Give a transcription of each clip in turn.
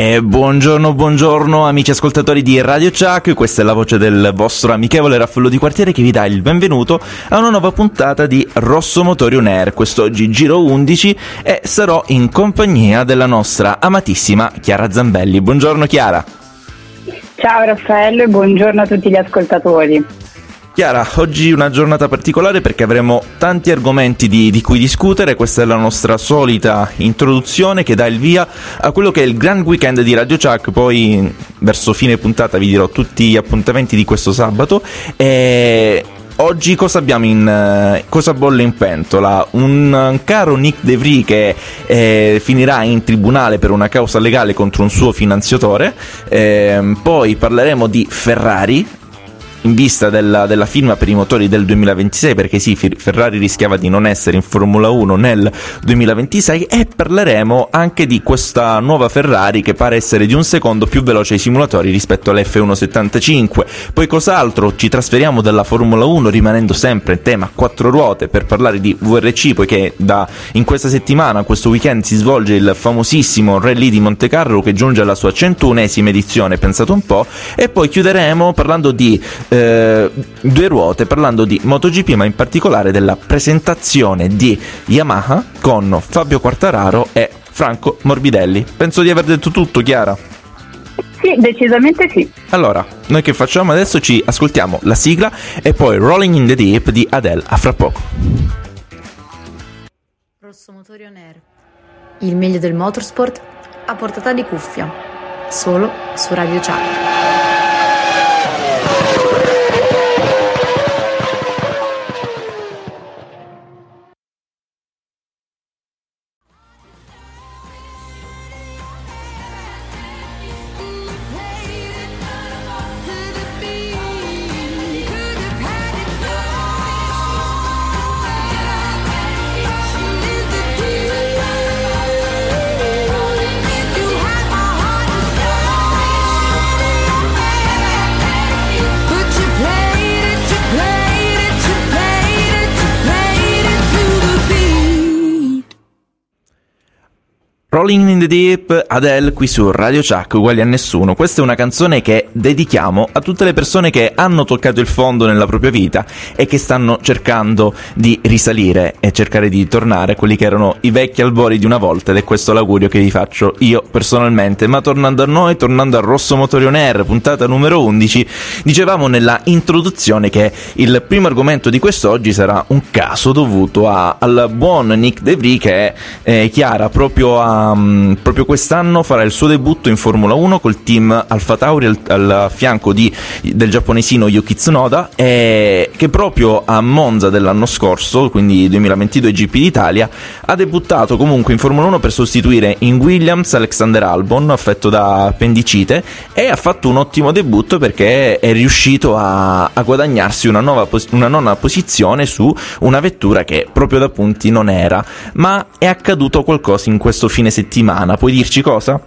E buongiorno, buongiorno amici ascoltatori di Radio Chuck, questa è la voce del vostro amichevole Raffaello di Quartiere che vi dà il benvenuto a una nuova puntata di Rosso Motori On Air, quest'oggi giro 11 e sarò in compagnia della nostra amatissima Chiara Zambelli. Buongiorno Chiara. Ciao Raffaello e buongiorno a tutti gli ascoltatori. Chiara, oggi una giornata particolare perché avremo tanti argomenti di, di, cui discutere, questa è la nostra solita introduzione che dà il via a quello che è il Grand Weekend di Radio Chuck, poi verso fine puntata vi dirò tutti gli appuntamenti di questo sabato e oggi cosa abbiamo in uh, cosa bolle in pentola? Un, un caro Nick De Vries che eh, finirà in tribunale per una causa legale contro un suo finanziatore. Eh, poi parleremo di Ferrari, in vista della, della, firma per i motori del 2026, perché sì, Ferrari rischiava di non essere in Formula 1 nel 2026 e parleremo anche di questa nuova Ferrari che pare essere di un secondo più veloce ai simulatori rispetto all'F175. Poi cos'altro? Ci trasferiamo dalla Formula 1 rimanendo sempre in tema quattro ruote per parlare di VRC, poiché da, in questa settimana, questo weekend si svolge il famosissimo Rally di Monte Carlo che giunge alla sua 101esima edizione, pensate un po', e poi chiuderemo parlando di eh, due ruote parlando di MotoGP ma in particolare della presentazione di Yamaha con Fabio Quartararo e Franco Morbidelli. Penso di aver detto tutto, Chiara. Sì, decisamente sì. Allora, noi che facciamo adesso? Ci ascoltiamo la sigla e poi Rolling in the Deep di Adele. A fra poco. Rosso Motori On Air. Il meglio del motorsport a portata di cuffia. Solo su Radio Chuck. Oh, Deep, Adele qui su Radio Chuck, uguali a nessuno. Questa è una canzone che dedichiamo a tutte le persone che hanno toccato il fondo nella propria vita e che stanno cercando di risalire e cercare di tornare a quelli che erano i vecchi albori di una volta ed è questo l'augurio che vi faccio io personalmente. Ma tornando a noi, tornando a Rosso Motorion Air, puntata numero 11, dicevamo nella introduzione che il primo argomento di quest'oggi sarà un caso dovuto a, al buon Nick De Vries che è Chiara proprio a um, proprio quest'anno farà il suo debutto in Formula 1 col team Alfa Tauri al, al fianco di, del giapponesino Yuki Tsunoda e che proprio a Monza dell'anno scorso, quindi 2022 GP d'Italia, ha debuttato comunque in Formula 1 per sostituire in Williams Alexander Albon affetto da appendicite e ha fatto un ottimo debutto perché è riuscito a, a guadagnarsi una, nuova, una nona posizione su una vettura che proprio da punti non era, ma è accaduto qualcosa in questo fine settimana. Puoi dirci cosa?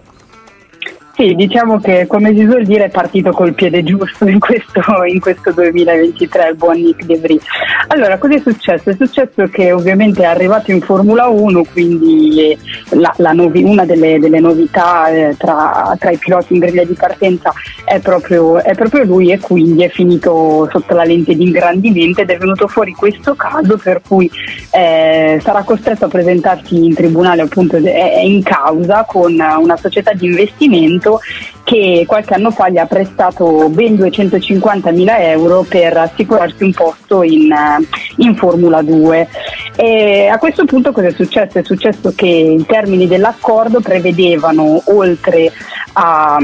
Sì, diciamo che come si suol dire è partito col piede giusto in questo, in questo 2023 il buon Nick De Vries. Allora, cosa è successo? È successo che ovviamente è arrivato in Formula 1, quindi la, la novi, una delle, delle novità eh, tra, tra, i piloti in griglia di partenza è proprio, è proprio, lui e quindi è finito sotto la lente di ingrandimento ed è venuto fuori questo caso per cui eh, sarà costretto a presentarsi in tribunale, appunto è, è in causa con una società di investimento Parlamento che qualche anno fa gli ha prestato ben 250 mila euro per assicurarsi un posto in, eh, in Formula 2. E a questo punto cosa è successo? È successo che i termini dell'accordo prevedevano oltre a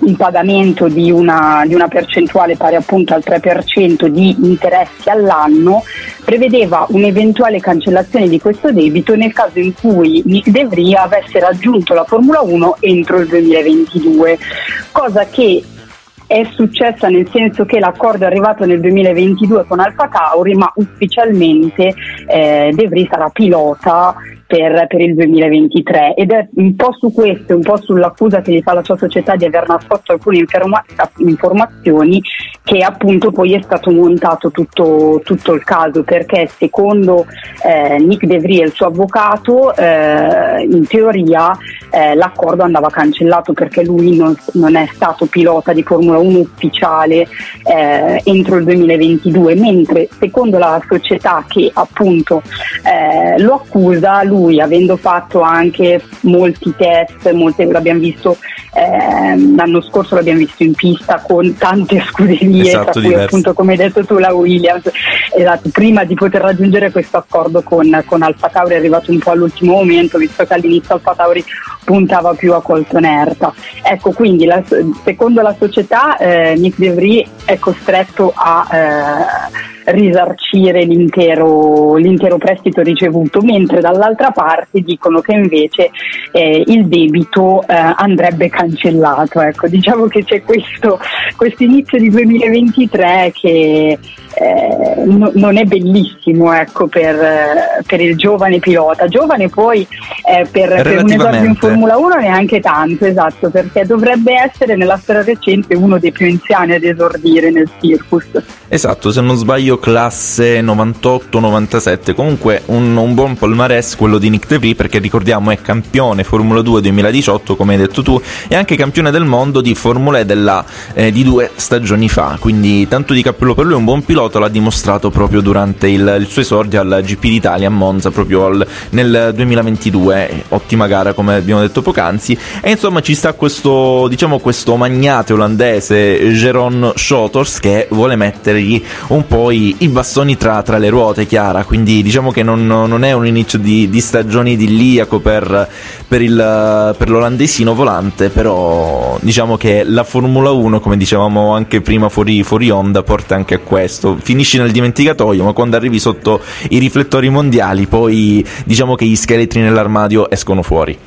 il pagamento di una, di una, percentuale pari appunto al 3% di interessi all'anno, prevedeva un'eventuale cancellazione di questo debito nel caso in cui Nick De Vries avesse raggiunto la Formula 1 entro il 2022, cosa che è successa nel senso che l'accordo è arrivato nel 2022 con Alfa Tauri, ma ufficialmente eh, De Vries sarà pilota per, per, il 2023 ed è un po' su questo, un po' sull'accusa che gli fa la sua società di aver nascosto alcune informa- informazioni che appunto poi è stato montato tutto, tutto il caso. Perché secondo eh, Nick De Vries, il suo avvocato, eh, in teoria eh, l'accordo andava cancellato perché lui non, non, è stato pilota di Formula 1 ufficiale eh, entro il 2022, mentre secondo la società che appunto eh, lo accusa, lui avendo fatto anche molti test, molte, l'abbiamo visto eh, l'anno scorso l'abbiamo visto in pista con tante scuderie, esatto, tra cui diverse. appunto come hai detto tu la Williams, esatto, prima di poter raggiungere questo accordo con, con Alfa Tauri è arrivato un po' all'ultimo momento, visto che all'inizio Alfa Tauri puntava più a Coltonerta. Ecco, quindi la, secondo la società eh, Nick De Vries è costretto a eh, risarcire l'intero, l'intero, prestito ricevuto, mentre dall'altra parte dicono che invece eh, il debito eh, andrebbe cancellato. Ecco, diciamo che c'è questo inizio di 2023 che eh, no, non è bellissimo ecco, per, per, il giovane pilota. Giovane poi eh, per, per un esordio in Formula 1 neanche tanto, esatto, perché dovrebbe essere nella storia recente uno dei più anziani ad esordire nel circus. Esatto, se non sbaglio classe 98-97, comunque un, un, buon palmarès quello di Nick DeVries perché ricordiamo è campione Formula 2 2018 come hai detto tu e anche campione del mondo di Formula E della, eh, di due stagioni fa, quindi tanto di cappello per lui, un buon pilota l'ha dimostrato proprio durante il, il suo esordio al GP d'Italia a Monza proprio al, nel 2022, ottima gara come abbiamo detto poc'anzi. E insomma ci sta questo, diciamo, questo magnate olandese Geron Schotors che vuole mettergli un po' i, i bastoni tra, tra, le ruote, Chiara. Quindi diciamo che non, non è un inizio di, di stagione idilliaco per, per, il, per l'olandesino volante, però diciamo che la Formula 1, come dicevamo anche prima fuori, fuori onda, porta anche a questo. Finisci nel dimenticatoio, ma quando arrivi sotto i riflettori mondiali, poi diciamo che gli scheletri nell'armadio escono fuori.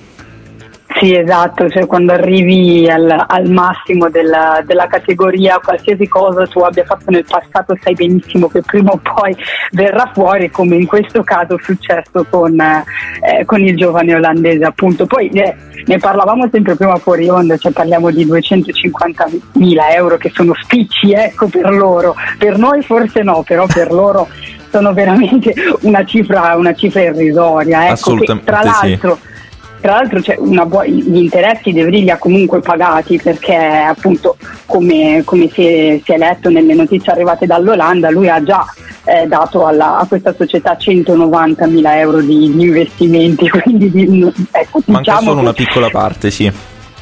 Sì, esatto, cioè quando arrivi al, al massimo della, della, categoria, qualsiasi cosa tu abbia fatto nel passato sai benissimo che prima o poi verrà fuori, come in questo caso è successo con, eh, con il giovane olandese appunto. Poi eh, ne parlavamo sempre prima fuori onda, cioè parliamo di 250 mila euro che sono spicci ecco, per loro, per noi forse no, però per loro sono veramente una cifra, una cifra irrisoria. Ecco, tra l'altro, sì tra l'altro bu- gli interessi De Vries li ha comunque pagati perché appunto come, come si, è, si, è, letto nelle notizie arrivate dall'Olanda lui ha già eh, dato alla, a questa società 190 mila euro di, di investimenti quindi di, ecco, manca diciamo solo una piccola parte sì.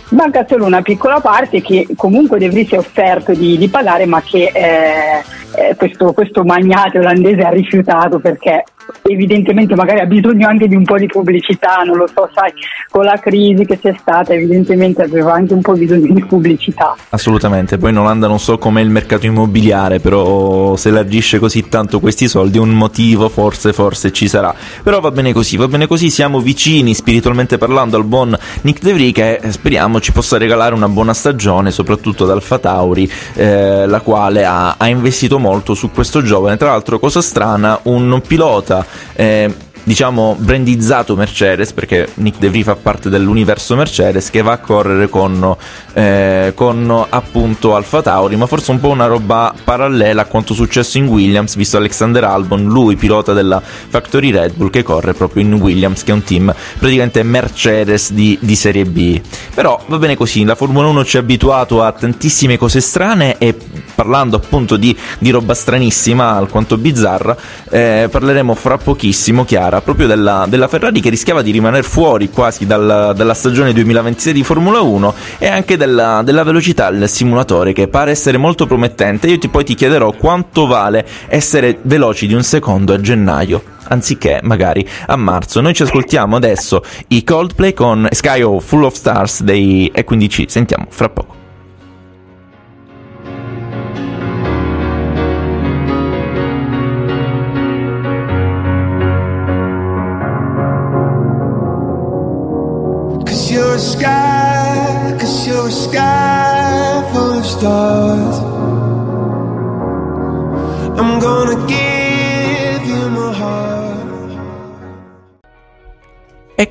Manca solo una piccola parte che comunque De Vries si è offerto di, di pagare ma che eh, eh, questo, questo magnate olandese ha rifiutato perché evidentemente magari ha bisogno anche di un po' di pubblicità, non lo so, sai, con la crisi che c'è stata evidentemente aveva anche un po' bisogno di pubblicità. Assolutamente, poi in Olanda non so com'è il mercato immobiliare, però se elargisce così tanto questi soldi un motivo forse, forse ci sarà. Però va bene così, va bene così, siamo vicini spiritualmente parlando al buon Nick De Vries che speriamo ci possa regalare una buona stagione, soprattutto ad Alfa Tauri, eh, la quale ha, ha investito molto su questo giovane. Tra l'altro, cosa strana, un pilota eh, diciamo brandizzato Mercedes perché Nick De Vries fa parte dell'universo Mercedes che va a correre con, eh, con appunto Alfa Tauri ma forse un po' una roba parallela a quanto successo in Williams visto Alexander Albon lui pilota della Factory Red Bull che corre proprio in Williams che è un team praticamente Mercedes di, di serie B. Però va bene così la Formula 1 ci ha abituato a tantissime cose strane e parlando appunto di, di roba stranissima alquanto bizzarra eh, parleremo fra pochissimo Chiara gara proprio della, della Ferrari che rischiava di rimanere fuori quasi dal, dalla stagione 2026 di Formula 1 e anche della, della velocità del simulatore che pare essere molto promettente. Io ti, poi ti chiederò quanto vale essere veloci di un secondo a gennaio anziché magari a marzo. Noi ci ascoltiamo adesso i Coldplay con Sky Full of Stars dei... e quindi ci sentiamo fra poco.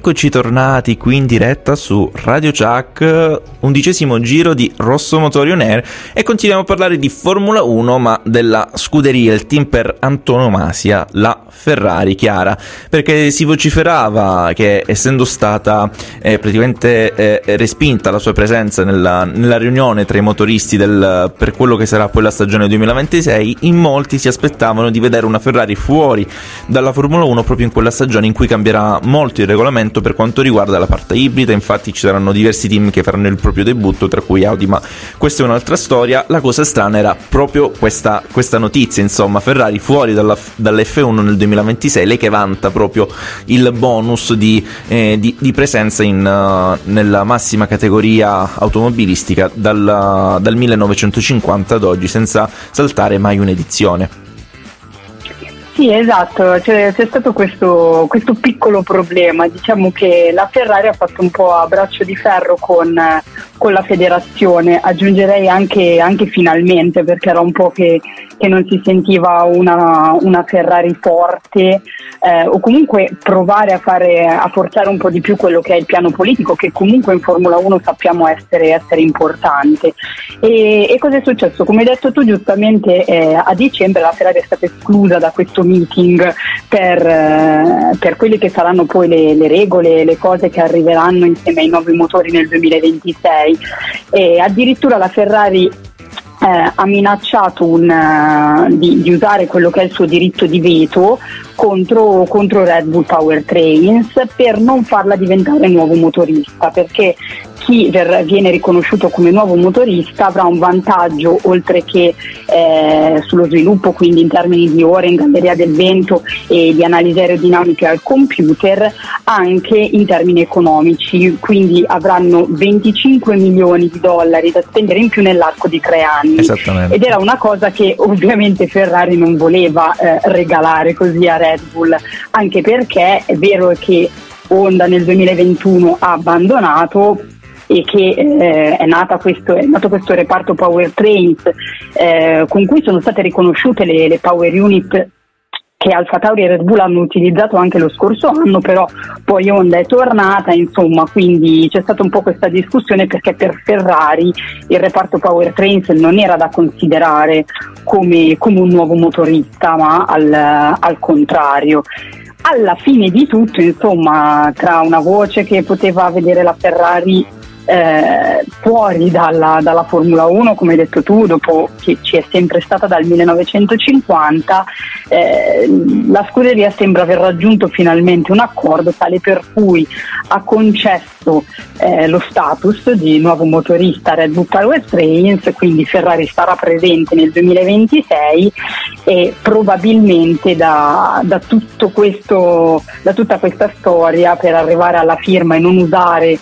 Eccoci tornati qui in diretta su Radio Chuck, undicesimo giro di Rosso Motori On Air e continuiamo a parlare di Formula 1 ma della scuderia, il team per antonomasia, la Ferrari Chiara, perché si vociferava che essendo stata eh, praticamente eh, respinta la sua presenza nella, nella, riunione tra i motoristi del, per quello che sarà poi la stagione 2026, in molti si aspettavano di vedere una Ferrari fuori dalla Formula 1 proprio in quella stagione in cui cambierà molto il regolamento regolamento per quanto riguarda la parte ibrida, infatti ci saranno diversi team che faranno il proprio debutto, tra cui Audi, ma questa è un'altra storia. La cosa strana era proprio questa, questa notizia, insomma, Ferrari fuori dalla, dall'F1 nel 2026, lei che vanta proprio il bonus di, eh, di, di presenza in, uh, nella massima categoria automobilistica dal, dal 1950 ad oggi, senza saltare mai un'edizione. Sì, esatto, c'è, c'è stato questo, questo, piccolo problema, diciamo che la Ferrari ha fatto un po' a braccio di ferro con, con la federazione, aggiungerei anche, anche, finalmente perché era un po' che, che non si sentiva una, una Ferrari forte eh, o comunque provare a, fare, a forzare un po' di più quello che è il piano politico che comunque in Formula 1 sappiamo essere, essere importante. E, e cosa è successo? Come hai detto tu giustamente eh, a dicembre la Ferrari è stata esclusa da questo meeting per, eh, per quelle che saranno poi le, le, regole, le cose che arriveranno insieme ai nuovi motori nel 2026 e addirittura la Ferrari eh, ha minacciato un, uh, di, di, usare quello che è il suo diritto di veto contro, contro Red Bull Powertrains per non farla diventare nuovo motorista perché chi viene riconosciuto come nuovo motorista avrà un vantaggio oltre che eh, sullo sviluppo, quindi in termini di ore in galleria del vento e di analisi aerodinamiche al computer, anche in termini economici, quindi avranno 25 milioni di dollari da spendere in più nell'arco di tre anni. Ed era una cosa che ovviamente Ferrari non voleva eh, regalare così a Red Bull, anche perché è vero che Honda nel 2021 ha abbandonato, e che eh, è, questo, è, nato questo reparto Powertrains eh, con cui sono state riconosciute le, le Power Unit che Alfa Tauri e Red Bull hanno utilizzato anche lo scorso anno, però poi Honda è tornata, insomma, quindi c'è stata un po' questa discussione perché per Ferrari il reparto Powertrains non era da considerare come, come un nuovo motorista, ma al, al contrario. Alla fine di tutto, insomma, tra una voce che poteva vedere la Ferrari eh, fuori dalla, dalla, Formula 1, come hai detto tu, dopo che ci è sempre stata dal 1950, eh, la scuderia sembra aver raggiunto finalmente un accordo tale per cui ha concesso eh, lo status di nuovo motorista Red Bull Power Trains, quindi Ferrari sarà presente nel 2026 e probabilmente da, da, questo, da tutta questa storia per arrivare alla firma e non usare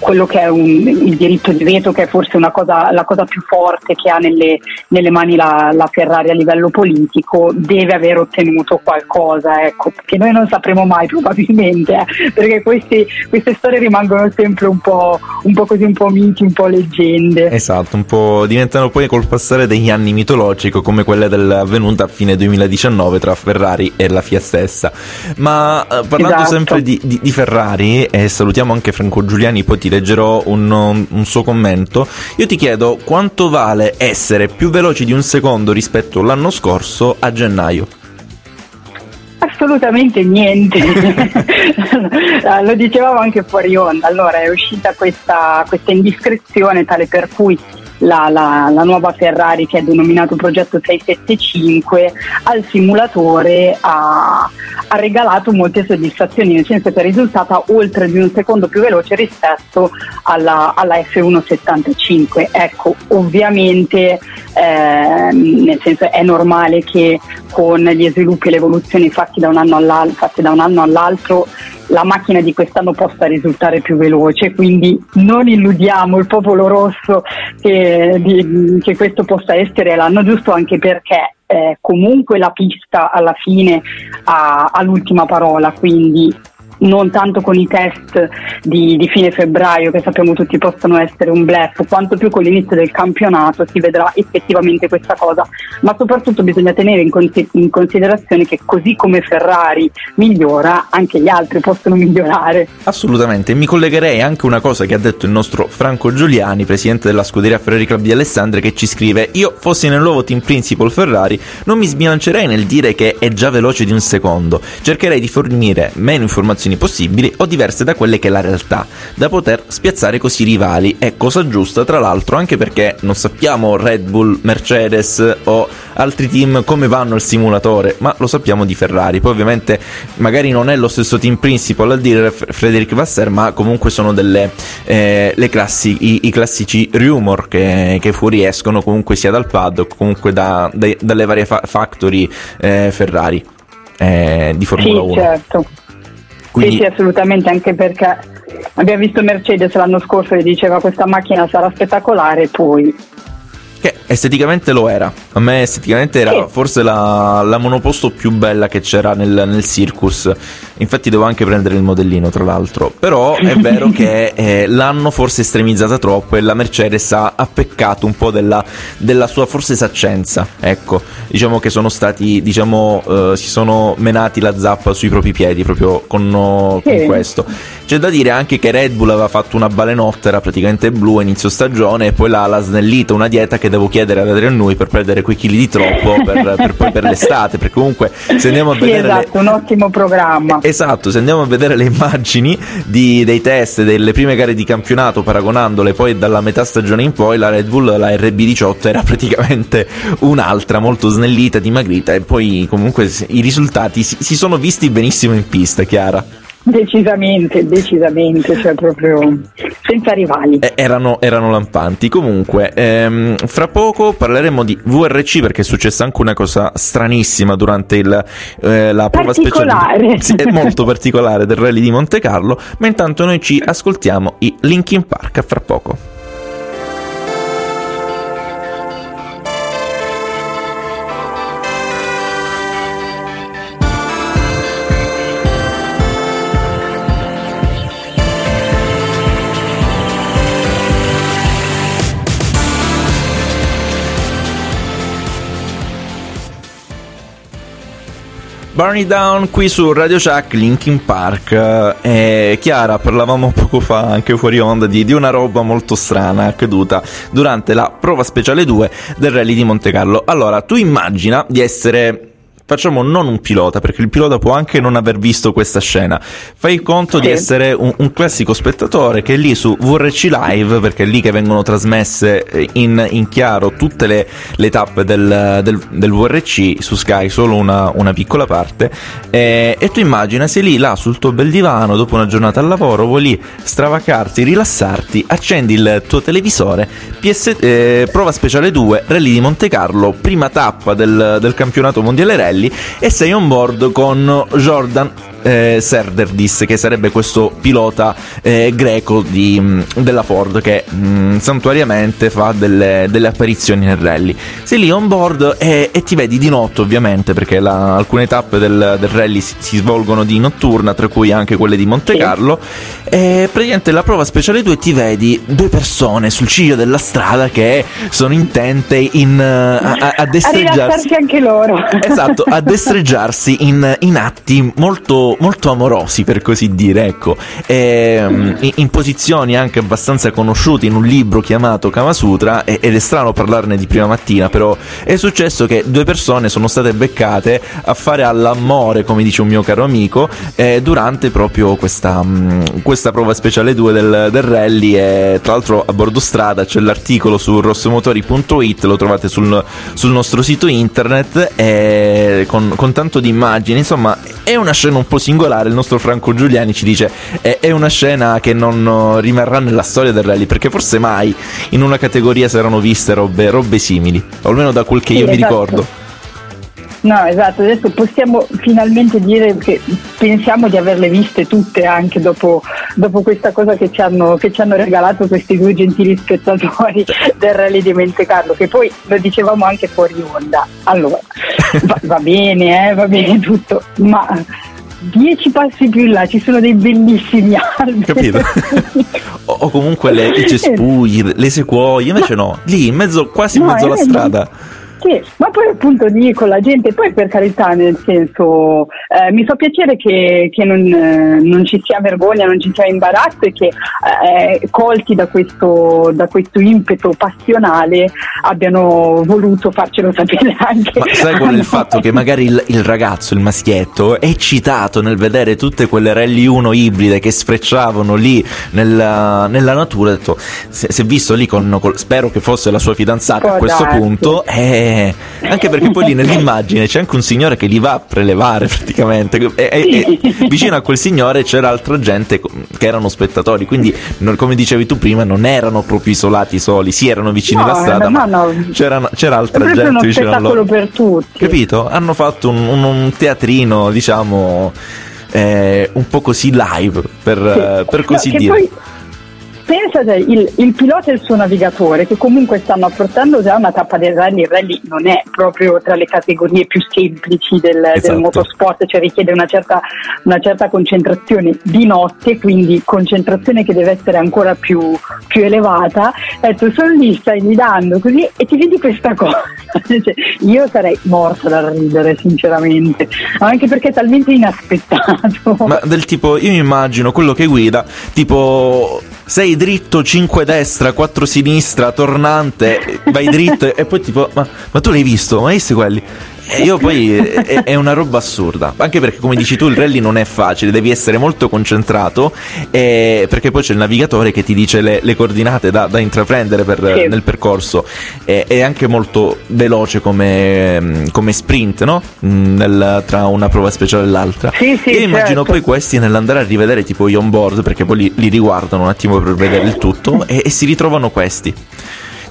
quello che è un, il diritto di veto, che è forse cosa, la cosa più forte che ha nelle, nelle mani la, la, Ferrari a livello politico, deve aver ottenuto qualcosa, ecco, che noi non sapremo mai probabilmente, eh, perché questi, queste storie rimangono sempre un po', un po' così, un po' miti, un po' leggende. Esatto, un po' diventano poi col passare degli anni mitologico, come quella dell'avvenuta a fine 2019 tra Ferrari e la FIA stessa. Ma eh, parlando esatto. sempre di, di, di Ferrari, e salutiamo anche Franco Giuliani, poi ti leggerò un, un, suo commento. Io ti chiedo quanto vale essere più veloci di un secondo rispetto all'anno scorso a gennaio? Assolutamente niente, lo dicevamo anche fuori onda, allora è uscita questa, questa indiscrezione tale per cui la, la, la, nuova Ferrari che è denominato progetto 675 al simulatore ha, ha, regalato molte soddisfazioni, nel senso che è risultata oltre di un secondo più veloce rispetto alla, alla F175. Ecco, ovviamente eh, nel senso è normale che con gli sviluppi e le evoluzioni fatti da un anno all'altro, da un anno all'altro la macchina di quest'anno possa risultare più veloce, quindi non illudiamo il popolo rosso che, di, che questo possa essere l'anno giusto anche perché eh, comunque la pista alla fine ha, ha l'ultima parola, quindi non tanto con i test di, di, fine febbraio che sappiamo tutti possono essere un blef, quanto più con l'inizio del campionato si vedrà effettivamente questa cosa, ma soprattutto bisogna tenere in, con- in considerazione che così come Ferrari migliora, anche gli altri possono migliorare. Assolutamente, mi collegherei anche a una cosa che ha detto il nostro Franco Giuliani, presidente della scuderia Ferrari Club di Alessandria, che ci scrive: Io fossi nel nuovo team principal Ferrari, non mi sbilancerei nel dire che è già veloce di un secondo, cercherei di fornire meno informazioni possibili o diverse da quelle che è la realtà, da poter spiazzare così i rivali. È cosa giusta, tra l'altro, anche perché non sappiamo Red Bull, Mercedes o altri team come vanno al simulatore, ma lo sappiamo di Ferrari. Poi ovviamente magari non è lo stesso team principal al dire Frederic Vasser, ma comunque sono delle eh, classi, i, i, classici rumor che, che, fuoriescono comunque sia dal paddock, comunque da, da, dalle varie fa- factory eh, Ferrari eh, di Formula sì, 1. Certo. Quindi... Sì, sì, assolutamente, anche perché abbiamo visto Mercedes l'anno scorso che diceva questa macchina sarà spettacolare, poi che esteticamente lo era. A me esteticamente era sì. forse la, la, monoposto più bella che c'era nel, nel, circus. Infatti devo anche prendere il modellino, tra l'altro. Però è vero che eh, l'hanno forse estremizzata troppo e la Mercedes ha, ha peccato un po' della, della, sua forse saccenza. Ecco, diciamo che sono stati, diciamo, eh, si sono menati la zappa sui propri piedi proprio con, con sì. questo. C'è da dire anche che Red Bull aveva fatto una balenottera praticamente blu a inizio stagione e poi l'ha, l'ha snellita, una dieta che devo chiedere ad Adrian Nui per perdere quei chili di troppo per, per poi per l'estate, perché comunque se andiamo a vedere... Sì, esatto, le... un ottimo programma. Esatto, se andiamo a vedere le immagini di, dei test delle prime gare di campionato, paragonandole poi dalla metà stagione in poi, la Red Bull, la RB18 era praticamente un'altra, molto snellita, dimagrita e poi comunque i risultati si, si sono visti benissimo in pista, Chiara. Decisamente, decisamente, cioè proprio senza rivali. Eh, erano, erano, lampanti. Comunque, ehm, fra poco parleremo di VRC perché è successa anche una cosa stranissima durante il, eh, la prova speciale. Sì, è molto particolare del rally di Monte Carlo. Ma intanto noi ci ascoltiamo i Linkin Park a fra poco. Burn It Down qui su Radio Shack Linkin Park. E Chiara parlavamo poco fa anche fuori onda di, di, una roba molto strana accaduta durante la prova speciale 2 del rally di Monte Carlo. Allora tu immagina di essere facciamo non un pilota, perché il pilota può anche non aver visto questa scena. Fai conto sì. di essere un, un, classico spettatore che è lì su VRC Live, perché è lì che vengono trasmesse eh, in, in chiaro tutte le, le tappe del, del, del, VRC su Sky, solo una, una piccola parte. E, e, tu immagina, sei lì là sul tuo bel divano dopo una giornata al lavoro, vuoi lì stravaccarti, rilassarti, accendi il tuo televisore, PS, eh, prova speciale 2, Rally di Monte Carlo, prima tappa del, del campionato mondiale rally e sei on board con Jordan eh, Serderdis, che sarebbe questo pilota eh, greco di, mm, della Ford che mh, mm, santuariamente fa delle, delle, apparizioni nel rally. Sei lì on board e, e ti vedi di notte ovviamente perché la, alcune tappe del, del rally si, si, svolgono di notturna, tra cui anche quelle di Monte Carlo. E praticamente la prova speciale 2 ti vedi due persone sul ciglio della strada che sono intente in, a, a destreggiarsi. A anche loro. Esatto, a destreggiarsi in, in atti molto molto, amorosi per così dire, ecco, e, um, in, posizioni anche abbastanza conosciute in un libro chiamato Kama Sutra ed è strano parlarne di prima mattina, però è successo che due persone sono state beccate a fare all'amore, come dice un mio caro amico, eh, durante proprio questa, um, questa, prova speciale 2 del, del rally e tra l'altro a bordo strada c'è l'articolo su rossomotori.it, lo trovate sul, sul nostro sito internet e con, con tanto di immagini, insomma è una scena un po' singolare, il nostro Franco Giuliani ci dice è, è una scena che non rimarrà nella storia del rally, perché forse mai in una categoria si erano viste robe, robe simili, o almeno da quel che sì, io esatto. mi ricordo. No, esatto, adesso possiamo finalmente dire che pensiamo di averle viste tutte anche dopo, dopo questa cosa che ci, hanno, che ci, hanno, regalato questi due gentili spettatori del Rally di Monte Carlo, che poi lo dicevamo anche fuori onda. Allora, va, va bene, eh, va bene tutto, ma dieci passi più in là ci sono dei bellissimi alberi. Capito? o, comunque le, i cespugli, le sequoie, invece no, lì in mezzo, quasi in mezzo alla strada. Sì, ma poi appunto dico la gente, poi per carità, nel senso, eh, mi fa piacere che, che non, eh, non, ci sia vergogna, non ci sia imbarazzo e che eh, colti da questo, da questo, impeto passionale abbiano voluto farcelo sapere anche. Ma sai qual è il fatto che magari il, il, ragazzo, il maschietto, è eccitato nel vedere tutte quelle Rally 1 ibride che sfrecciavano lì nella, nella natura, ha detto, si è visto lì con, con, spero che fosse la sua fidanzata Può a questo darsi. punto, eh, anche perché poi lì nell'immagine c'è anche un signore che li va a prelevare praticamente. E, e, e vicino a quel signore c'era altra gente che erano spettatori. Quindi come dicevi tu prima non erano proprio isolati soli sì erano vicini no, alla strada no, no, c'era, c'era altra gente vicino a loro. per tutti. Capito? hanno fatto un, un, un teatrino diciamo eh, un po' così live per, sì. per così dire. poi Pensate, il, il, pilota e il suo navigatore che comunque stanno affrontando già una tappa del rally, il rally non è proprio tra le categorie più semplici del, esatto. del motorsport, cioè richiede una certa, una certa, concentrazione di notte, quindi concentrazione che deve essere ancora più, più elevata. Ecco, sono lì, stai guidando così e ti vedi questa cosa. cioè, io sarei morta dal ridere, sinceramente, anche perché è talmente inaspettato. Ma del tipo, io mi immagino quello che guida, tipo 6 dritto, 5 destra, 4 sinistra, tornante, vai dritto e poi tipo, ma, ma tu l'hai visto? Ma hai visto quelli? E io poi è, è, una roba assurda, anche perché come dici tu il rally non è facile, devi essere molto concentrato e, perché poi c'è il navigatore che ti dice le, le coordinate da, da intraprendere per, sì. nel percorso, e, è anche molto veloce come, come sprint no? Nel, tra una prova speciale e l'altra. Sì, sì, io immagino certo. poi questi nell'andare a rivedere tipo gli on board perché poi li, li riguardano un attimo per vedere il tutto e, e si ritrovano questi.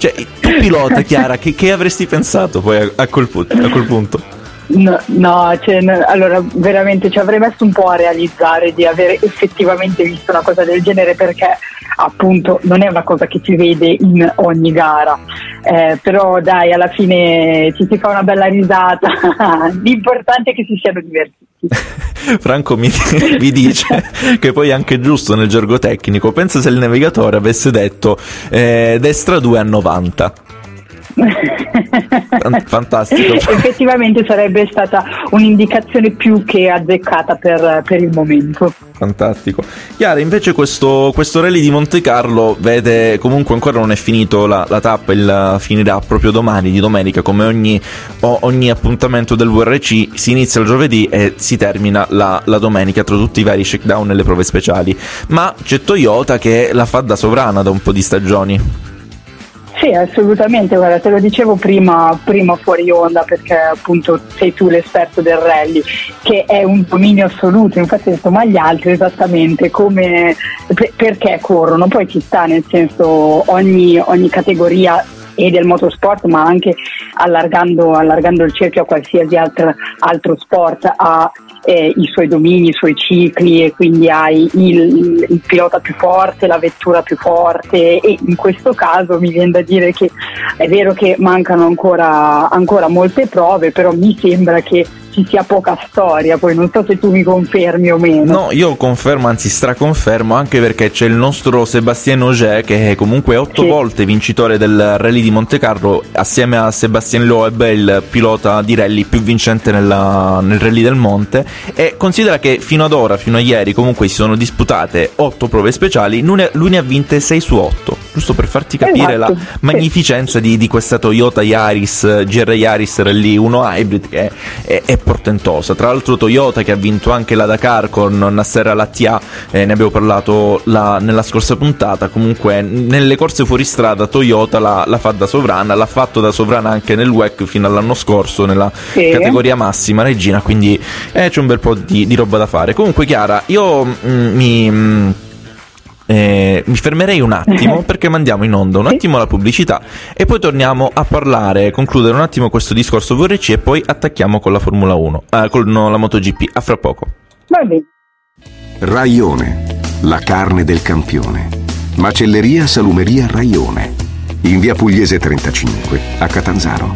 Cioè, tu pilota, Chiara, che, che avresti pensato poi a, a, quel, a quel punto? No, no, cioè, no, allora veramente ci avrei messo un po' a realizzare di aver effettivamente visto una cosa del genere perché appunto non è una cosa che si vede in ogni gara, eh, però dai alla fine ci si fa una bella risata, l'importante è che si siano divertiti. Franco mi, mi, dice che poi è anche giusto nel gergo tecnico. Pensa se il navigatore avesse detto eh, destra 2 a 90. Fantastico. Effettivamente sarebbe stata un'indicazione più che azzeccata per, per il momento. Fantastico. Chiara, invece questo, questo, rally di Monte Carlo vede comunque ancora non è finito la, la tappa, il, finirà proprio domani, di domenica, come ogni, ogni, appuntamento del VRC, si inizia il giovedì e si termina la, la domenica tra tutti i vari shakedown e le prove speciali. Ma c'è Toyota che la fa da sovrana da un po' di stagioni. Sì, assolutamente, guarda, te lo dicevo prima, prima, fuori onda perché appunto sei tu l'esperto del rally, che è un dominio assoluto, infatti ho detto ma gli altri esattamente come, perché corrono, poi ci sta nel senso ogni, ogni categoria e del motorsport, ma anche allargando, allargando il cerchio a qualsiasi altro, altro sport, ha eh, i suoi domini, i suoi cicli e quindi hai il, il, pilota più forte, la vettura più forte. E in questo caso mi viene da dire che è vero che mancano ancora, ancora molte prove, però mi sembra che ci sia poca storia, poi non so se tu mi confermi o meno. No, io confermo, anzi straconfermo, anche perché c'è il nostro Sébastien Auger che è comunque otto sì. volte vincitore del rally di Monte Carlo, assieme a Sébastien Loeb, il pilota di rally più vincente nella, nel rally del Monte, e considera che fino ad ora, fino a ieri, comunque si sono disputate otto prove speciali, lui ne ha vinte 6 su 8, giusto per farti capire esatto. la magnificenza sì. di, di, questa Toyota Yaris, GR Yaris Rally 1 Hybrid che è, è portentosa. Tra l'altro Toyota che ha vinto anche la Dakar con Nasser Al-Attiyah, eh, ne abbiamo parlato la, nella scorsa puntata, comunque nelle corse fuoristrada Toyota la, la, fa da sovrana, l'ha fatto da sovrana anche nel WEC fino all'anno scorso nella sì. categoria massima regina, quindi eh, c'è un bel po' di, di, roba da fare. Comunque Chiara, io mm, mi... Mm, eh, mi fermerei un attimo perché mandiamo in onda un attimo la pubblicità e poi torniamo a parlare, concludere un attimo questo discorso VRC e poi attacchiamo con la Formula 1, eh, con no, la MotoGP. A fra poco. Raione, la carne del campione. Macelleria Salumeria Raione. In via Pugliese 35, a Catanzaro.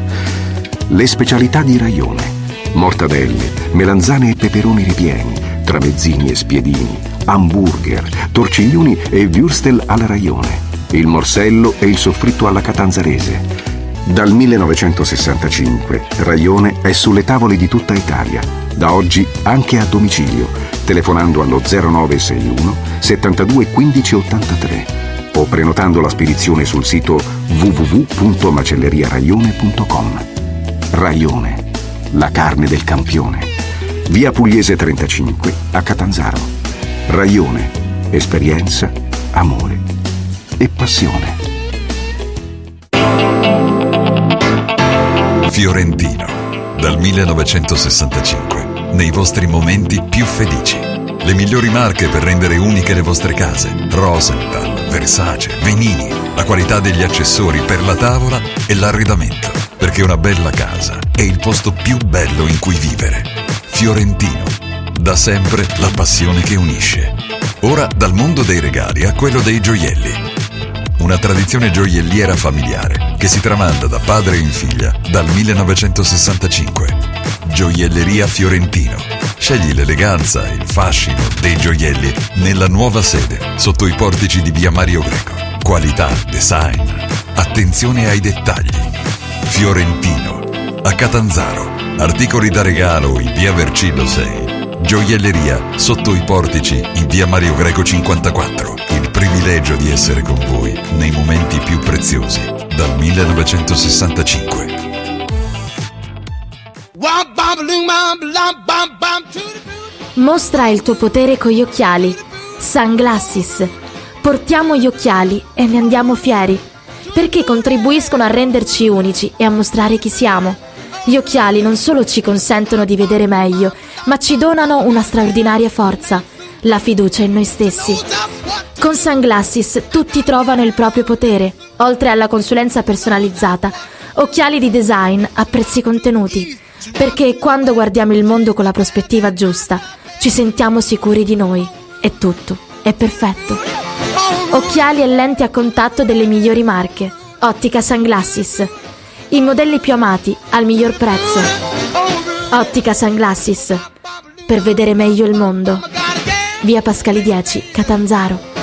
Le specialità di Raione. Mortadelle, melanzane e peperoni ripieni tramezzini e spiedini, hamburger, torciglioni e würstel alla raione, il morsello e il soffritto alla catanzarese. Dal 1965 Raione è sulle tavole di tutta Italia, da oggi anche a domicilio, telefonando allo 0961 72 15 83 o prenotando la spedizione sul sito www.macelleriaraione.com. Raione, la carne del campione. Via Pugliese 35 a Catanzaro. Raione, esperienza, amore e passione. Fiorentino, dal 1965, nei vostri momenti più felici. Le migliori marche per rendere uniche le vostre case. Rosenthal, Versace, Venini. La qualità degli accessori per la tavola e l'arredamento. Perché una bella casa è il posto più bello in cui vivere. Fiorentino. Da sempre la passione che unisce. Ora dal mondo dei regali a quello dei gioielli. Una tradizione gioielliera familiare che si tramanda da padre in figlia dal 1965. Gioielleria Fiorentino. Scegli l'eleganza e il fascino dei gioielli nella nuova sede sotto i portici di via Mario Greco. Qualità, design, attenzione ai dettagli. Fiorentino. A Catanzaro. Articoli da regalo in via Vercillo 6. Gioielleria sotto i portici in via Mario Greco 54. Il privilegio di essere con voi nei momenti più preziosi dal 1965. Mostra il tuo potere con gli occhiali. Sunglasses. Portiamo gli occhiali e ne andiamo fieri, perché contribuiscono a renderci unici e a mostrare chi siamo. Gli occhiali non solo ci consentono di vedere meglio, ma ci donano una straordinaria forza, la fiducia in noi stessi. Con Sunglasses tutti trovano il proprio potere, oltre alla consulenza personalizzata, occhiali di design a prezzi contenuti, perché quando guardiamo il mondo con la prospettiva giusta, ci sentiamo sicuri di noi e tutto è perfetto. Occhiali e lenti a contatto delle migliori marche. Ottica Sunglasses. I modelli più amati al miglior prezzo. Ottica Sunglasses. Per vedere meglio il mondo. Via Pascali 10, Catanzaro.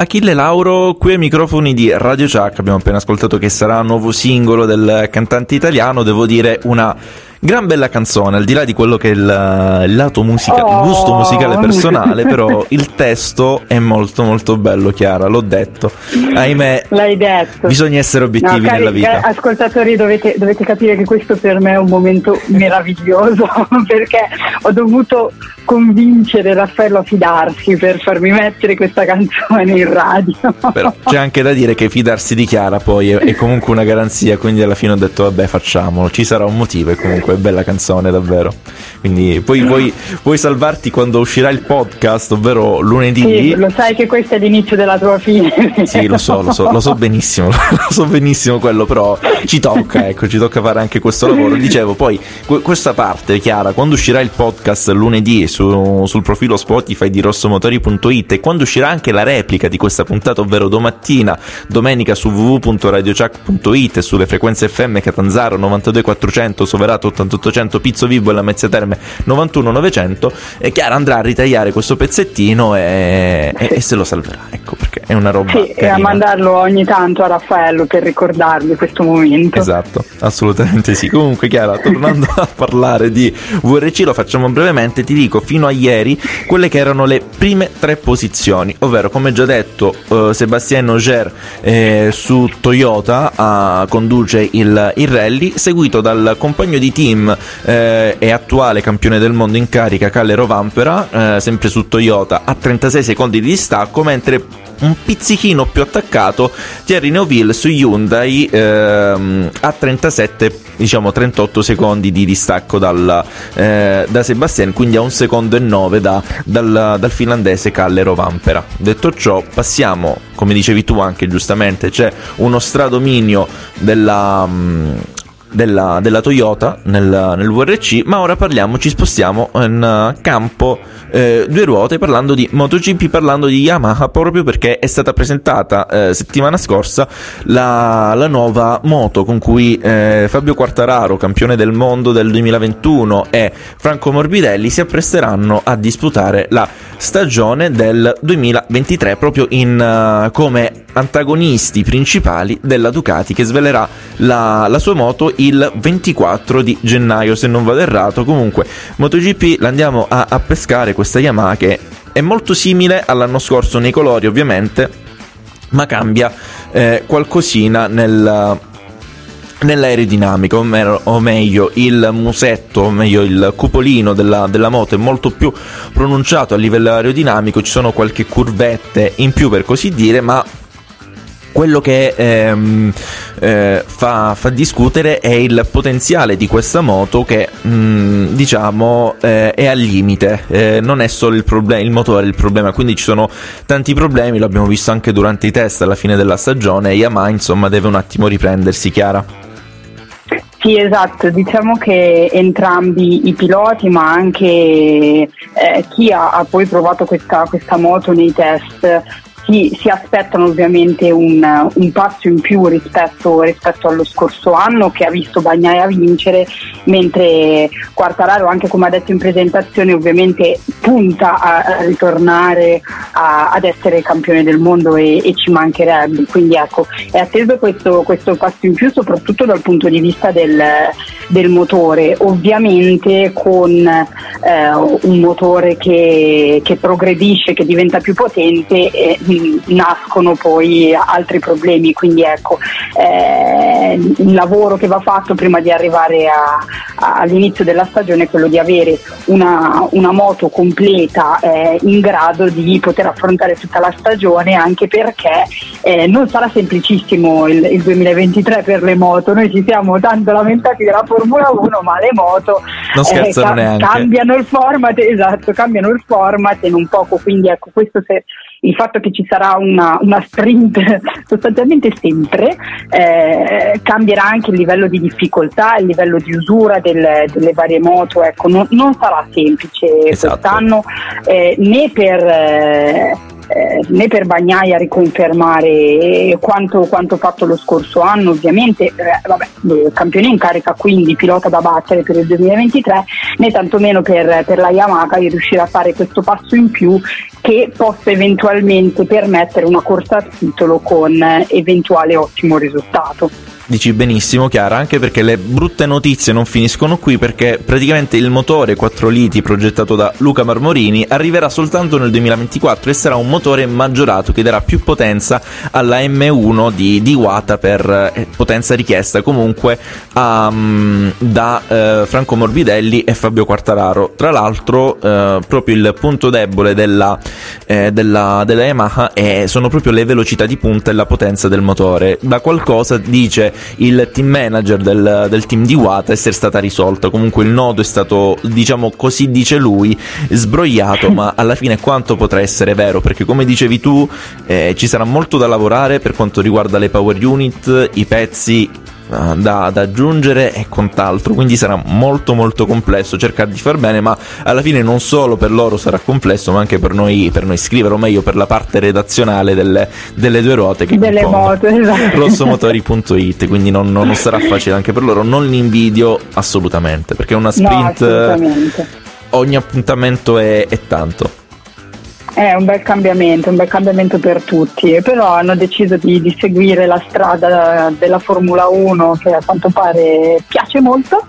Achille Lauro, qui ai microfoni di Radio Chuck, abbiamo appena ascoltato che sarà un nuovo singolo del cantante italiano, devo dire una Gran bella canzone, al di là di quello che è il, il lato musicale, oh. il gusto musicale personale, però il testo è molto molto bello, Chiara, l'ho detto. Ahimè, L'hai detto. bisogna essere obiettivi no, cari, nella vita. Ascoltatori, dovete, dovete capire che questo per me è un momento meraviglioso, perché ho dovuto convincere Raffaello a fidarsi per farmi mettere questa canzone in radio. Però c'è anche da dire che fidarsi di Chiara poi è, è comunque una garanzia, quindi alla fine ho detto vabbè facciamolo, ci sarà un motivo e comunque comunque, bella canzone davvero. Quindi poi vuoi, vuoi salvarti quando uscirà il podcast, ovvero lunedì. Sì, lo sai che questo è l'inizio della tua fine. Sì, lo so, lo so, lo so benissimo, lo so benissimo quello, però ci tocca, ecco, ci tocca fare anche questo lavoro. Dicevo, poi questa parte, Chiara, quando uscirà il podcast lunedì su, sul profilo Spotify di rossomotori.it e quando uscirà anche la replica di questa puntata, ovvero domattina, domenica su www.radiochuck.it e sulle frequenze FM Catanzaro 92400, Soverato 8800 Pizzo Vivo e la Mezzia Terme 91900 e Chiara andrà a ritagliare questo pezzettino e, e, e se lo salverà ecco perché è una roba sì, carina. e a mandarlo ogni tanto a Raffaello per ricordargli questo momento. Esatto assolutamente sì. Comunque Chiara tornando a parlare di VRC lo facciamo brevemente. Ti dico fino a ieri quelle che erano le prime tre posizioni ovvero come già detto eh, Sébastien Auger eh, su Toyota eh, conduce il, il rally seguito dal compagno di team team eh, e attuale campione del mondo in carica Calle Rovampera, eh, sempre su Toyota, a 36 secondi di distacco, mentre un pizzichino più attaccato Thierry Neuville su Hyundai ehm, a 37 diciamo 38 secondi di distacco dal, eh, da Sebastien quindi a un secondo e 9 da, dal, dal finlandese Kalle Rovanpera detto ciò passiamo come dicevi tu anche giustamente c'è uno stradominio della, mm, della, della Toyota nel, nel, VRC, ma ora parliamo, ci spostiamo in campo eh, due ruote parlando di MotoGP, parlando di Yamaha, proprio perché è stata presentata eh, settimana scorsa la, la, nuova moto con cui eh, Fabio Quartararo, campione del mondo del 2021, e Franco Morbidelli si appresteranno a disputare la stagione del 2023 proprio in, uh, come antagonisti principali della Ducati che svelerà la, la, sua moto il 24 di gennaio se non vado errato. Comunque MotoGP l'andiamo a, a pescare. Questa Yamaha che è molto simile all'anno scorso nei colori ovviamente ma cambia eh, qualcosina nel, nell'aerodinamica, o, me- o, meglio il musetto, o meglio il cupolino della, della, moto è molto più pronunciato a livello aerodinamico, ci sono qualche curvette in più per così dire, ma quello che ehm, eh, fa, fa, discutere è il potenziale di questa moto che mh, mm, diciamo eh, è al limite, eh, non è solo il, problem- il motore il problema, quindi ci sono tanti problemi, l'abbiamo visto anche durante i test alla fine della stagione, Yamaha insomma deve un attimo riprendersi, Chiara. Sì, esatto, diciamo che entrambi i piloti, ma anche eh, chi ha, ha, poi provato questa, questa moto nei test, si, si aspettano ovviamente un, un, passo in più rispetto, rispetto, allo scorso anno che ha visto Bagnaia vincere, mentre Quartararo, anche come ha detto in presentazione, ovviamente punta a, ritornare a, ad essere campione del mondo e, e, ci mancherebbe. Quindi ecco, è atteso questo, questo, passo in più soprattutto dal punto di vista del, del motore, ovviamente con eh, un motore che, che, progredisce, che diventa più potente. Eh, nascono poi altri problemi, quindi ecco eh, il lavoro che va fatto prima di arrivare a, a, all'inizio della stagione è quello di avere una, una moto completa eh, in grado di poter affrontare tutta la stagione anche perché eh, non sarà semplicissimo il, il, 2023 per le moto, noi ci siamo tanto lamentati della Formula 1 ma le moto eh, ca- cambiano il format, esatto, cambiano il format in un poco, quindi ecco questo se il fatto che ci sarà una, una sprint sostanzialmente sempre eh, cambierà anche il livello di difficoltà, il livello di usura del, delle varie moto, ecco, non, non sarà semplice esatto. quest'anno eh, né per... Eh, eh, né per Bagnaia riconfermare quanto, quanto, fatto lo scorso anno, ovviamente, eh, vabbè, campione in carica, quindi pilota da battere per il 2023, né tantomeno per, per la Yamaha di riuscire a fare questo passo in più che possa eventualmente permettere una corsa a titolo con eventuale ottimo risultato. Dici benissimo Chiara, anche perché le brutte notizie non finiscono qui perché praticamente il motore 4 liti progettato da Luca Marmorini arriverà soltanto nel 2024 e sarà un motore maggiorato che darà più potenza alla M1 di, di Wata per eh, potenza richiesta comunque um, da eh, Franco Morbidelli e Fabio Quartararo. Tra l'altro eh, proprio il punto debole della, eh, della, della Yamaha è, sono proprio le velocità di punta e la potenza del motore. Da qualcosa dice il team manager del, del team di Wata essere stata risolta. Comunque il nodo è stato, diciamo così dice lui, sbrogliato, ma alla fine quanto potrà essere vero? Perché come dicevi tu, eh, ci sarà molto da lavorare per quanto riguarda le power unit, i pezzi da, da, aggiungere e quant'altro. Quindi sarà molto molto complesso cercare di far bene ma alla fine non solo per loro sarà complesso ma anche per noi, per noi scrivere o meglio per la parte redazionale delle, delle due ruote che delle moto esatto. rossomotori.it quindi non, non, sarà facile anche per loro non li invidio assolutamente perché una sprint no, ogni appuntamento è, è tanto è un bel cambiamento, un bel cambiamento per tutti, però hanno deciso di, di, seguire la strada della Formula 1 che a quanto pare piace molto,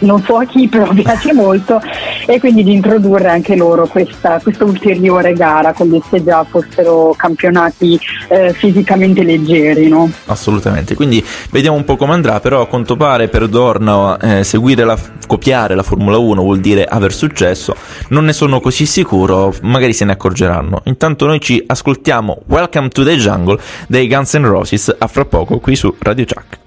non so a chi però piace molto e quindi di introdurre anche loro questa, questa ulteriore gara come se già fossero campionati eh, fisicamente leggeri. No? Assolutamente, quindi vediamo un po' come andrà, però a quanto pare per Dorna eh, seguire la, copiare la Formula 1 vuol dire aver successo, non ne sono così sicuro, magari se ne accorgerà accorgeranno. Intanto noi ci ascoltiamo Welcome to the Jungle dei Guns N' Roses a fra poco qui su Radio Chuck.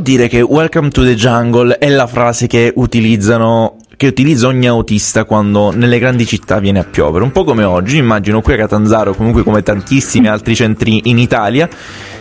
Dire che Welcome to the Jungle è la frase che utilizzano che utilizza ogni autista quando nelle grandi città viene a piovere, un po' come oggi, immagino qui a Catanzaro, comunque come tantissimi altri centri in Italia,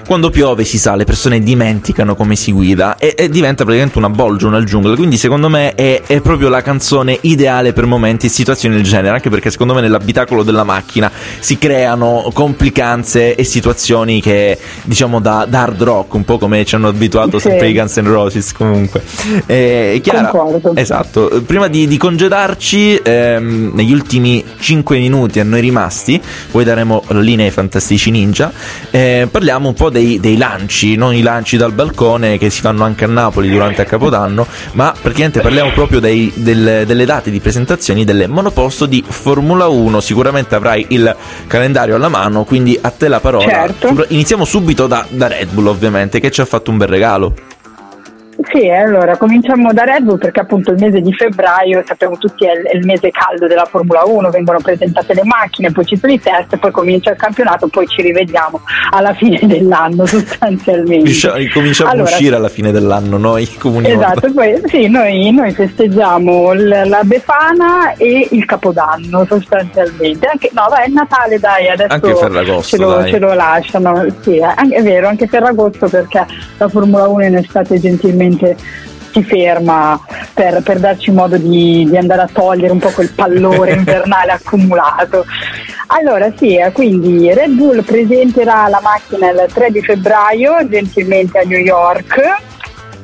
quando piove si sa, le persone dimenticano come si guida e, e diventa praticamente una bolgia, una giungla. Quindi, secondo me, è, è, proprio la canzone ideale per momenti e situazioni del genere. Anche perché, secondo me, nell'abitacolo della macchina si creano complicanze e situazioni che diciamo da, da hard rock, un po' come ci hanno abituato sì. sempre i Guns N' Roses. Comunque, eh, Chiara, Concordo. esatto. Prima di, di congedarci, ehm, negli ultimi 5 minuti a noi rimasti, poi daremo la linea ai fantastici ninja. Eh, parliamo un po' dei, dei, lanci, non i lanci dal balcone che si fanno anche a Napoli durante il Capodanno, ma praticamente parliamo proprio dei, del, delle date di presentazioni delle monoposto di Formula 1. Sicuramente avrai il calendario alla mano, quindi a te la parola. Certo. Iniziamo subito da, da Red Bull, ovviamente, che ci ha fatto un bel regalo. Sì, allora cominciamo da Red Bull perché appunto il mese di febbraio, sappiamo tutti, è il mese caldo della Formula 1, vengono presentate le macchine, poi ci sono i test, poi comincia il campionato, poi ci rivediamo alla fine dell'anno sostanzialmente. Cominciamo allora, a uscire alla fine dell'anno noi comuni. Esatto, poi sì, noi, noi festeggiamo l- la Befana e il Capodanno sostanzialmente. Anche, no, vai, è Natale dai, adesso anche Ferragosto, ce lo, ce lo lasciano. Sì, è, è vero, anche Ferragosto perché la Formula 1 in estate gentilmente si ferma per, per darci modo di, di, andare a togliere un po' quel pallore invernale accumulato. Allora sì, eh, quindi Red Bull presenterà la macchina il 3 di febbraio, gentilmente a New York.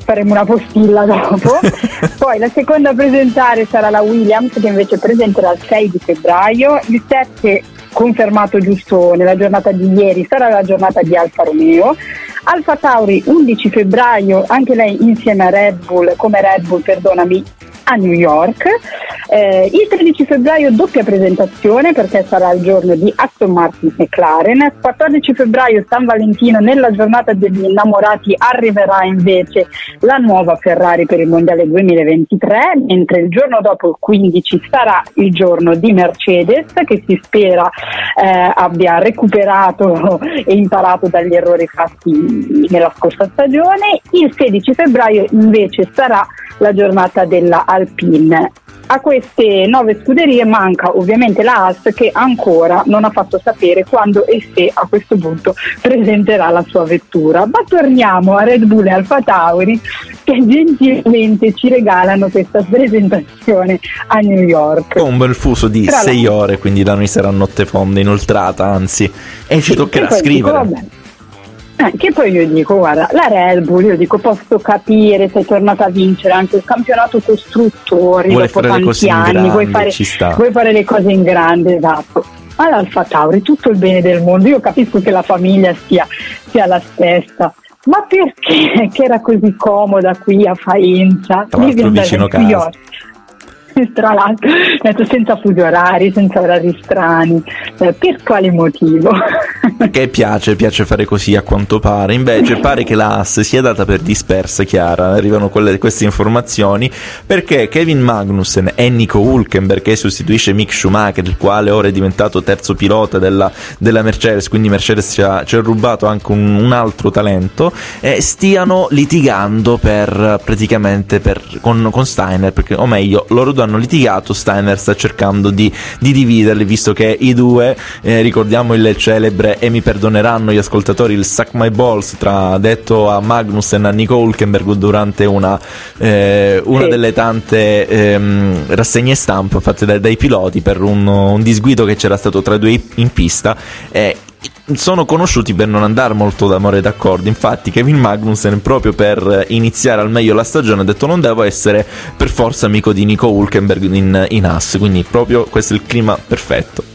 Faremo una postilla dopo. Poi la seconda a presentare sarà la Williams che invece presenterà il 6 di febbraio. Il 7 confermato giusto nella giornata di ieri sarà la giornata di Alfa Romeo. Alfa Tauri 11 febbraio, anche lei insieme a Red Bull, come Red Bull, perdonami, a New York. Eh, il 13 febbraio doppia presentazione perché sarà il giorno di Aston Martin McLaren. 14 febbraio San Valentino nella giornata degli innamorati arriverà invece la nuova Ferrari per il Mondiale 2023, mentre il giorno dopo il 15 sarà il giorno di Mercedes che si spera eh, abbia recuperato e imparato dagli errori fatti nella scorsa stagione. Il 16 febbraio invece sarà la giornata della Alpine. A queste nove scuderie manca ovviamente la Haas che ancora non ha fatto sapere quando e se a questo punto presenterà la sua vettura. Ma torniamo a Red Bull e Alfa Tauri che gentilmente ci regalano questa presentazione a New York. Con un bel fuso di Tra sei ore, quindi da noi sarà notte fonda inoltrata, anzi, e ci toccherà scrivere. Dico, eh, che poi io dico, guarda, la Red Bull, io dico, posso capire, sei tornata a vincere anche il campionato costruttori vuoi dopo tanti anni, grande, vuoi, fare, vuoi fare le cose in grande, esatto. Ma l'Alfa Tauri, tutto il bene del mondo, io capisco che la famiglia sia, sia la stessa, ma perché che era così comoda qui a Faenza? Tra l'altro vicino casa. Tra l'altro, senza fusi orari, senza orari strani, eh, per quale motivo? Perché piace, piace fare così a quanto pare. Invece pare che la AS sia data per dispersa, Chiara. Arrivano quelle, queste informazioni perché Kevin Magnussen e Nico Hulkenberg, che sostituisce Mick Schumacher, il quale ora è diventato terzo pilota della, della Mercedes, quindi Mercedes ci ha, ci ha rubato anche un, un altro talento, eh, stiano litigando per praticamente per, con, con Steiner, perché, o meglio, loro due hanno litigato, Steiner sta cercando di, di dividerli, visto che i due, eh, ricordiamo il celebre e mi perdoneranno gli ascoltatori il Suck My Balls tra detto a Magnussen e a Nico Hulkenberg durante una, eh, una Sì. delle tante ehm, rassegne stampa fatte dai, dai piloti per un, un disguido che c'era stato tra i due in pista e sono conosciuti per non andare molto d'amore d'accordo. Infatti, Kevin Magnussen, proprio per iniziare al meglio la stagione, ha detto: Non devo essere per forza amico di Nico Hulkenberg in, in Haas. Quindi, proprio questo è il clima perfetto.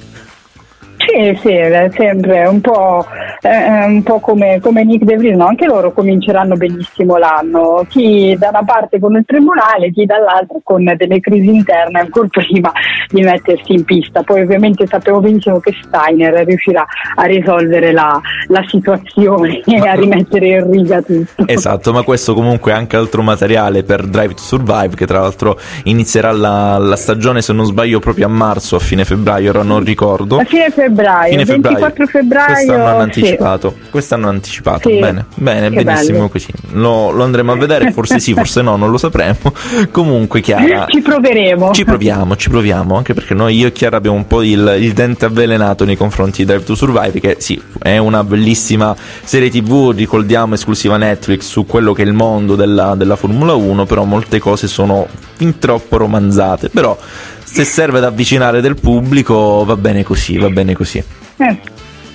Sì, sì, è sempre un po', eh, un po come, come, Nick De Vries, no? anche loro cominceranno benissimo l'anno, chi da una parte con il tribunale, chi dall'altra con delle crisi interne ancora prima di mettersi in pista. Poi ovviamente sappiamo benissimo che Steiner riuscirà a risolvere la, la situazione e a rimettere in riga tutto. Esatto, ma questo comunque è anche altro materiale per Drive to Survive, che tra l'altro inizierà la, la stagione, se non sbaglio, proprio a marzo, a fine febbraio, ora non ricordo. A fine febbraio febbraio, fine 24 febbraio. Quest'anno hanno anticipato. Sì. Quest'anno hanno anticipato. Sì. Bene, bene, benissimo bello. così. Lo, lo, andremo a vedere, forse sì, forse no, non lo sapremo. Comunque, Chiara. Ci proveremo. Ci proviamo, ci proviamo. Anche perché noi, io e Chiara, abbiamo un po' il, il dente avvelenato nei confronti di Drive to Survive, che sì, è una bellissima serie TV, ricordiamo, esclusiva Netflix su quello che è il mondo della, della Formula 1, però molte cose sono fin troppo romanzate. Però se serve ad avvicinare del pubblico va bene così, va bene così. Eh.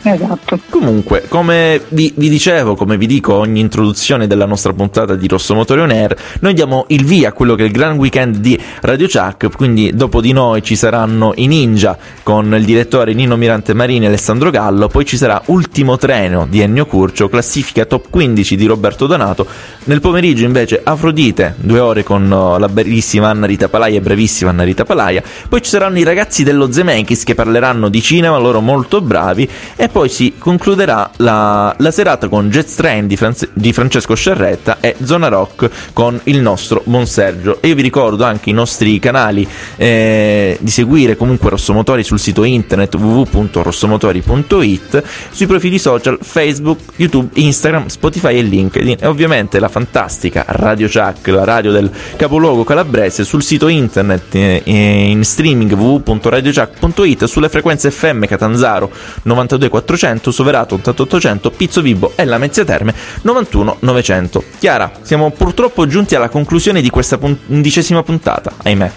Esatto. Comunque, come vi, vi, dicevo, come vi dico ogni introduzione della nostra puntata di Rosso Motore On Air, noi diamo il via a quello che è il gran weekend di Radio Chuck, quindi dopo di noi ci saranno i Ninja con il direttore Nino Mirante Marini e Alessandro Gallo, poi ci sarà Ultimo Treno di Ennio Curcio, classifica top 15 di Roberto Donato, nel pomeriggio invece Afrodite, due ore con uh, la bellissima Anna Rita Palaia e brevissima Anna Rita Palaia, poi ci saranno i ragazzi dello Zemeckis che parleranno di cinema, loro molto bravi, e poi si concluderà la, la serata con Jet Train di, Franz- di, Francesco Scerretta e Zona Rock con il nostro Buon Sergio. E io vi ricordo anche i nostri canali eh, di seguire comunque Rossomotori sul sito internet www.rossomotori.it, sui profili social Facebook, YouTube, Instagram, Spotify e LinkedIn e ovviamente la fantastica Radio Chuck, la radio del capoluogo calabrese sul sito internet eh, in streaming www.radiochuck.it sulle frequenze FM Catanzaro 92 400, Soverato 8800, Pizzo Vibo e la Mezzia Terme 91 900. Chiara, siamo purtroppo giunti alla conclusione di questa undicesima puntata, ahimè.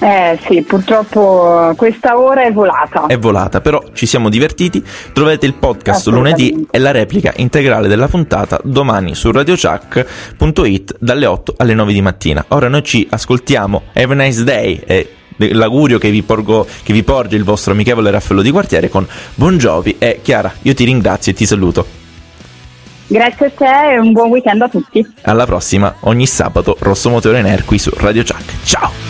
Eh sì, purtroppo questa ora è volata. È volata, però ci siamo divertiti. Trovate il podcast lunedì e la replica integrale della puntata domani su radiochuck.it dalle 8 alle 9 di mattina. Ora noi ci ascoltiamo. Have a nice day e l'augurio che vi, porgo, che vi porge il vostro amichevole Raffaello di quartiere con Buon Giovi e Chiara, io ti ringrazio e ti saluto. Grazie a te e un buon weekend a tutti. Alla prossima, ogni sabato Rosso Motore Ner qui su Radio Chuck. Ciao!